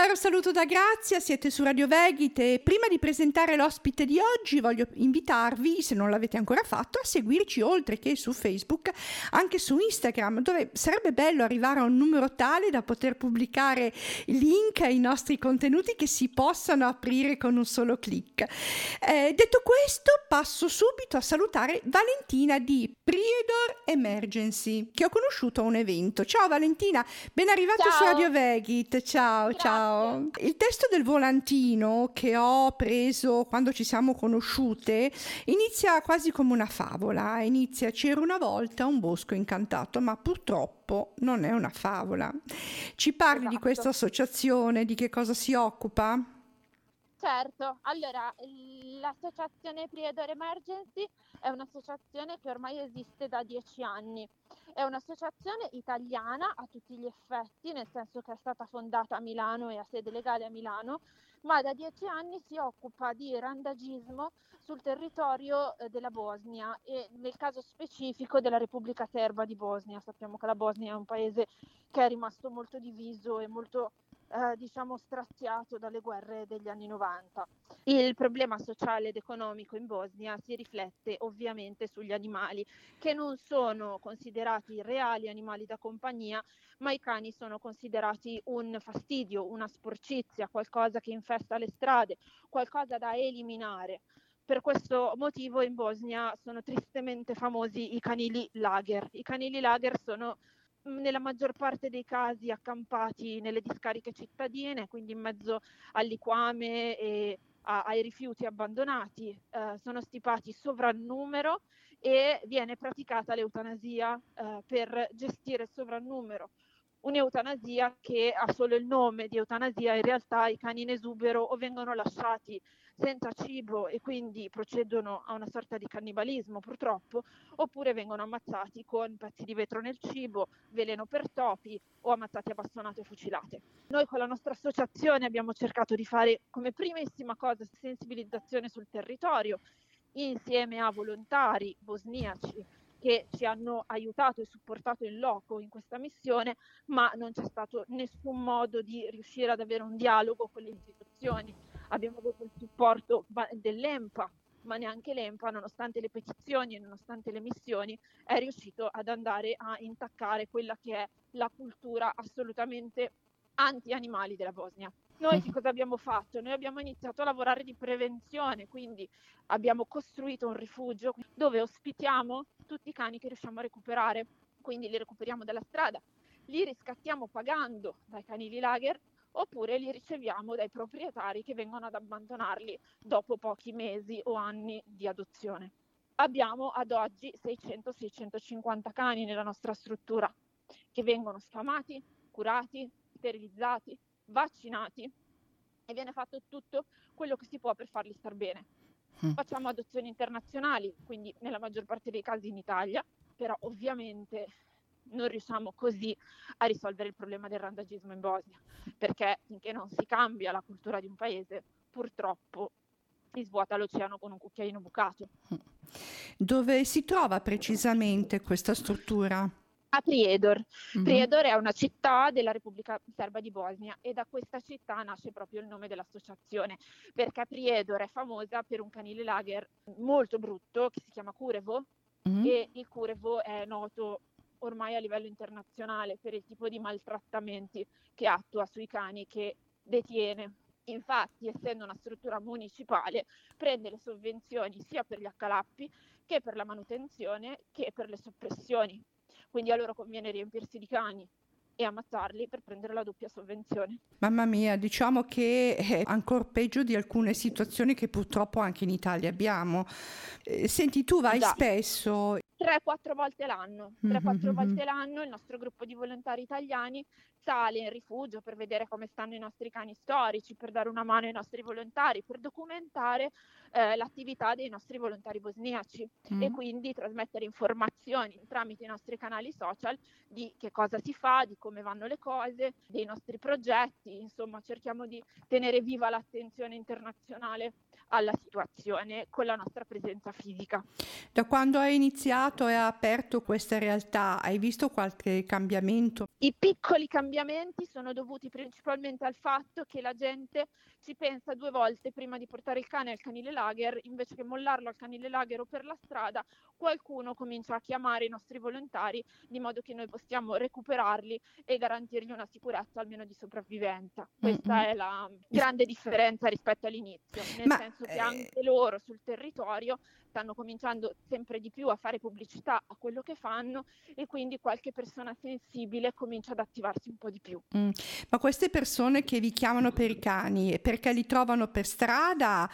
caro saluto da Grazia, siete su Radio Veghit e prima di presentare l'ospite di oggi voglio invitarvi, se non l'avete ancora fatto, a seguirci oltre che su Facebook, anche su Instagram, dove sarebbe bello arrivare a un numero tale da poter pubblicare link ai nostri contenuti che si possano aprire con un solo clic. Eh, detto questo, passo subito a salutare Valentina di Priedor Emergency, che ho conosciuto a un evento. Ciao Valentina, ben arrivata su Radio Veghit. Ciao, ciao. Il testo del volantino che ho preso quando ci siamo conosciute inizia quasi come una favola. Inizia c'era una volta un bosco incantato, ma purtroppo non è una favola. Ci parli di Esatto. questa associazione, di che cosa si occupa? Certo, allora l'associazione Priedor Emergency è un'associazione che ormai esiste da dieci anni. È un'associazione italiana a tutti gli effetti, nel senso che è stata fondata a Milano e ha sede legale a Milano, ma da dieci anni si occupa di randagismo sul territorio eh, della Bosnia e nel caso specifico della Repubblica Serba di Bosnia. Sappiamo che la Bosnia è un paese che è rimasto molto diviso e molto eh, diciamo straziato dalle guerre degli anni 90. Il problema sociale ed economico in Bosnia si riflette ovviamente sugli animali che non sono considerati reali animali da compagnia, ma i cani sono considerati un fastidio, una sporcizia, qualcosa che infesta le strade, qualcosa da eliminare. Per questo motivo in Bosnia sono tristemente famosi i canili lager. I canili lager sono nella maggior parte dei casi accampati nelle discariche cittadine, quindi in mezzo al liquame e a- ai rifiuti abbandonati, eh, sono stipati sovrannumero e viene praticata l'eutanasia eh, per gestire il sovrannumero. Un'eutanasia che ha solo il nome di eutanasia, in realtà i cani in esubero o vengono lasciati senza cibo e quindi procedono a una sorta di cannibalismo purtroppo, oppure vengono ammazzati con pezzi di vetro nel cibo, veleno per topi o ammazzati a bastonate o fucilate. Noi con la nostra associazione abbiamo cercato di fare come primissima cosa sensibilizzazione sul territorio insieme a volontari bosniaci che ci hanno aiutato e supportato in loco in questa missione, ma non c'è stato nessun modo di riuscire ad avere un dialogo con le istituzioni. Abbiamo avuto il supporto dell'EMPA, ma neanche l'EMPA, nonostante le petizioni e nonostante le missioni, è riuscito ad andare a intaccare quella che è la cultura assolutamente anti-animali della Bosnia. Noi che cosa abbiamo fatto? Noi abbiamo iniziato a lavorare di prevenzione, quindi abbiamo costruito un rifugio dove ospitiamo tutti i cani che riusciamo a recuperare, quindi li recuperiamo dalla strada, li riscattiamo pagando dai canili lager oppure li riceviamo dai proprietari che vengono ad abbandonarli dopo pochi mesi o anni di adozione. Abbiamo ad oggi 600-650 cani nella nostra struttura che vengono sfamati, curati, sterilizzati, vaccinati e viene fatto tutto quello che si può per farli star bene. Mm. Facciamo adozioni internazionali, quindi nella maggior parte dei casi in Italia, però ovviamente non riusciamo così a risolvere il problema del randagismo in Bosnia, perché finché non si cambia la cultura di un paese, purtroppo si svuota l'oceano con un cucchiaino bucato. Dove si trova precisamente questa struttura? A Prijedor. Mhm. Prijedor è una città della Repubblica Serba di Bosnia e da questa città nasce proprio il nome dell'associazione, perché Prijedor è famosa per un canile lager molto brutto che si chiama Kurevo Mhm. e il Kurevo è noto ormai a livello internazionale per il tipo di maltrattamenti che attua sui cani che detiene. Infatti, essendo una struttura municipale, prende le sovvenzioni sia per gli accalappi che per la manutenzione che per le soppressioni. Quindi a loro conviene riempirsi di cani e ammazzarli per prendere la doppia sovvenzione. Mamma mia, diciamo che è ancora peggio di alcune situazioni che purtroppo anche in Italia abbiamo. Eh, Senti, tu vai Già. spesso 3-4 volte l'anno. 3-4 Mhm, mhm. volte l'anno il nostro gruppo di volontari italiani sale in rifugio per vedere come stanno i nostri cani storici, per dare una mano ai nostri volontari, per documentare eh, l'attività dei nostri volontari bosniaci e Mm. quindi trasmettere informazioni tramite i nostri canali social di che cosa si fa, di come vanno le cose, dei nostri progetti, insomma cerchiamo di tenere viva l'attenzione internazionale alla situazione con la nostra presenza fisica. Da quando hai iniziato e hai aperto questa realtà, hai visto qualche cambiamento? I piccoli cambiamenti sono dovuti principalmente al fatto che la gente ci pensa due volte prima di portare il cane al canile lager, invece che mollarlo al canile lager o per la strada, qualcuno comincia a chiamare i nostri volontari di modo che noi possiamo recuperarli e garantirgli una sicurezza almeno di sopravvivenza. Questa mm-hmm. è la grande differenza rispetto all'inizio, nel Ma, senso che eh... anche loro sul territorio stanno cominciando sempre di più a fare pubblicità a quello che fanno e quindi qualche persona sensibile comincia ad attivarsi un po' di più. Mm. Ma queste persone che vi chiamano per i cani, perché li trovano per strada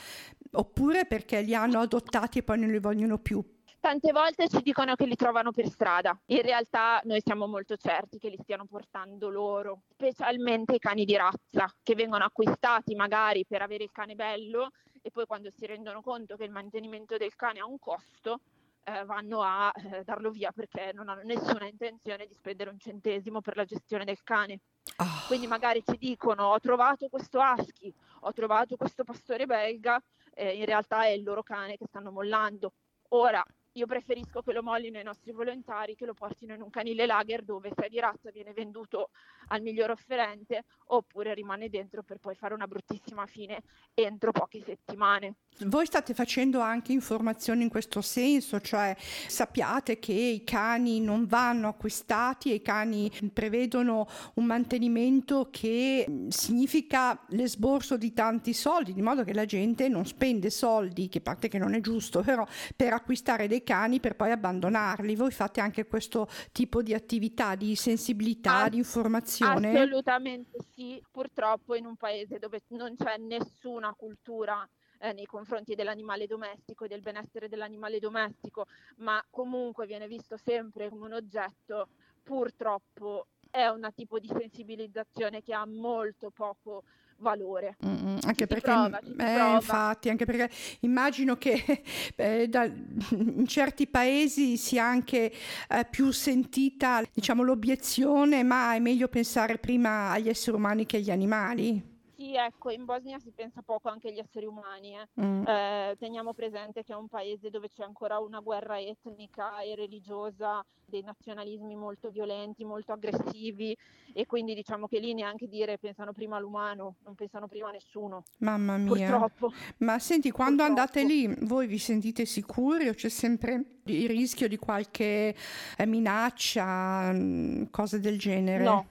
oppure perché li hanno adottati e poi non li vogliono più? Tante volte ci dicono che li trovano per strada, in realtà noi siamo molto certi che li stiano portando loro, specialmente i cani di razza che vengono acquistati magari per avere il cane bello e poi quando si rendono conto che il mantenimento del cane ha un costo, eh, vanno a eh, darlo via perché non hanno nessuna intenzione di spendere un centesimo per la gestione del cane. Oh. Quindi magari ci dicono ho trovato questo husky, ho trovato questo pastore belga, eh, in realtà è il loro cane che stanno mollando. Ora, io preferisco che lo mollino i nostri volontari che lo portino in un canile lager dove se è di razza viene venduto al miglior offerente oppure rimane dentro per poi fare una bruttissima fine entro poche settimane. Voi state facendo anche informazioni in questo senso, cioè sappiate che i cani non vanno acquistati e i cani prevedono un mantenimento che significa l'esborso di tanti soldi, di modo che la gente non spende soldi, che parte che non è giusto, però per acquistare dei cani per poi abbandonarli. Voi fate anche questo tipo di attività di sensibilità, ah, di informazione? Assolutamente sì, purtroppo in un paese dove non c'è nessuna cultura eh, nei confronti dell'animale domestico e del benessere dell'animale domestico, ma comunque viene visto sempre come un oggetto, purtroppo è un tipo di sensibilizzazione che ha molto poco valore. Mm-hmm, anche perché, prova, eh, infatti, anche perché immagino che eh, da, in certi paesi sia anche eh, più sentita diciamo, l'obiezione, ma è meglio pensare prima agli esseri umani che agli animali. Ecco, in Bosnia si pensa poco anche agli esseri umani. Eh. Mm. Eh, teniamo presente che è un paese dove c'è ancora una guerra etnica e religiosa, dei nazionalismi molto violenti, molto aggressivi e quindi diciamo che lì neanche dire pensano prima all'umano, non pensano prima a nessuno. Mamma mia. Purtroppo. Ma senti, quando Purtroppo. andate lì, voi vi sentite sicuri o c'è sempre il rischio di qualche eh, minaccia, mm, cose del genere? No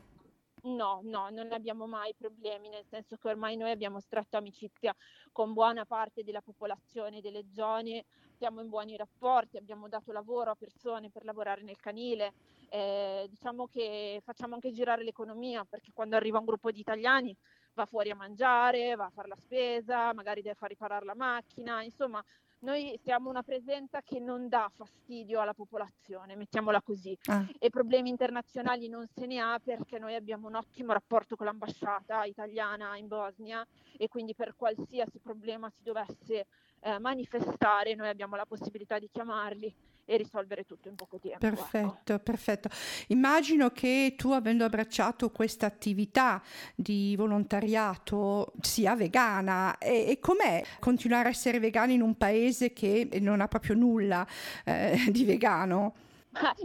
No, no, non abbiamo mai problemi, nel senso che ormai noi abbiamo stretto amicizia con buona parte della popolazione delle zone, siamo in buoni rapporti, abbiamo dato lavoro a persone per lavorare nel canile, eh, diciamo che facciamo anche girare l'economia perché quando arriva un gruppo di italiani va fuori a mangiare, va a fare la spesa, magari deve far riparare la macchina, insomma noi siamo una presenza che non dà fastidio alla popolazione, mettiamola così, ah. e problemi internazionali non se ne ha perché noi abbiamo un ottimo rapporto con l'ambasciata italiana in Bosnia e quindi per qualsiasi problema si dovesse eh, manifestare noi abbiamo la possibilità di chiamarli e risolvere tutto in poco tempo. Ecco. Perfetto, ecco. perfetto. Immagino che tu avendo abbracciato questa attività di volontariato sia vegana e, e com'è continuare a essere vegana in un paese che non ha proprio nulla eh, di vegano?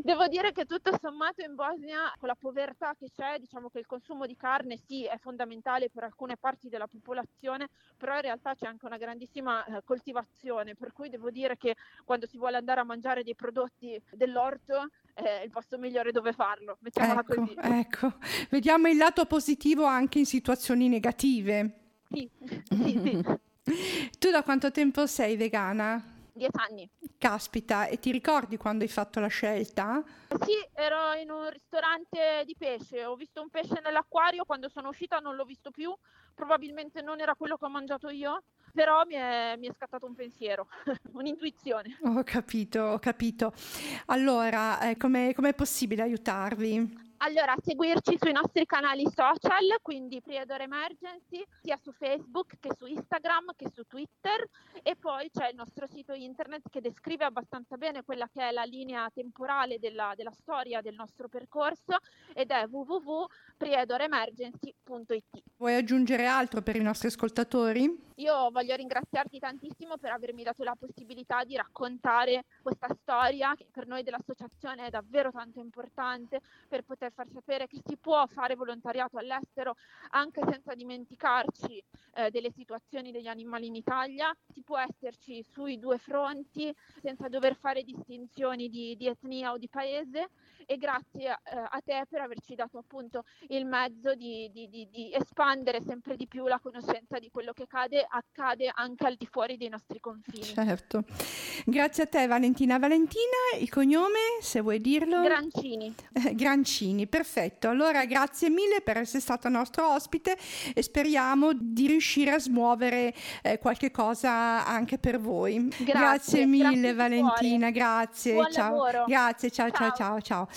Devo dire che tutto sommato in Bosnia, con la povertà che c'è, diciamo che il consumo di carne sì è fondamentale per alcune parti della popolazione, però in realtà c'è anche una grandissima eh, coltivazione, per cui devo dire che quando si vuole andare a mangiare dei prodotti dell'orto è il posto migliore dove farlo, mettiamola ecco, così. Ecco, vediamo il lato positivo anche in situazioni negative. Sì, sì, sì. tu da quanto tempo sei vegana? Dieci anni. Caspita, e ti ricordi quando hai fatto la scelta? Sì, ero in un ristorante di pesce, ho visto un pesce nell'acquario, quando sono uscita non l'ho visto più, probabilmente non era quello che ho mangiato io, però mi è, mi è scattato un pensiero, un'intuizione. Ho capito, ho capito. Allora, eh, com'è, com'è possibile aiutarvi? Allora, seguirci sui nostri canali social, quindi Priador Emergency, sia su Facebook che su Instagram che su Twitter e poi c'è il nostro sito internet che descrive abbastanza bene quella che è la linea temporale della, della storia del nostro percorso ed è www.priedoremergency.it. Vuoi aggiungere altro per i nostri ascoltatori? Io voglio ringraziarti tantissimo per avermi dato la possibilità di raccontare questa storia che per noi dell'associazione è davvero tanto importante per poter far sapere che si può fare volontariato all'estero anche senza dimenticarci eh, delle situazioni degli animali in Italia, si può esserci sui due fronti senza dover fare distinzioni di, di etnia o di paese e grazie eh, a te per averci dato appunto il mezzo di, di, di, di espandere sempre di più la conoscenza di quello che cade accade anche al di fuori dei nostri confini. Certo. Grazie a te Valentina. Valentina, il cognome, se vuoi dirlo? Grancini. Eh, Grancini, perfetto. Allora grazie mille per essere stata nostra ospite e speriamo di riuscire a smuovere eh, qualche cosa anche per voi. Grazie, grazie mille grazie Valentina, grazie. Buon ciao. lavoro. Grazie, ciao ciao Ciao. ciao ciao.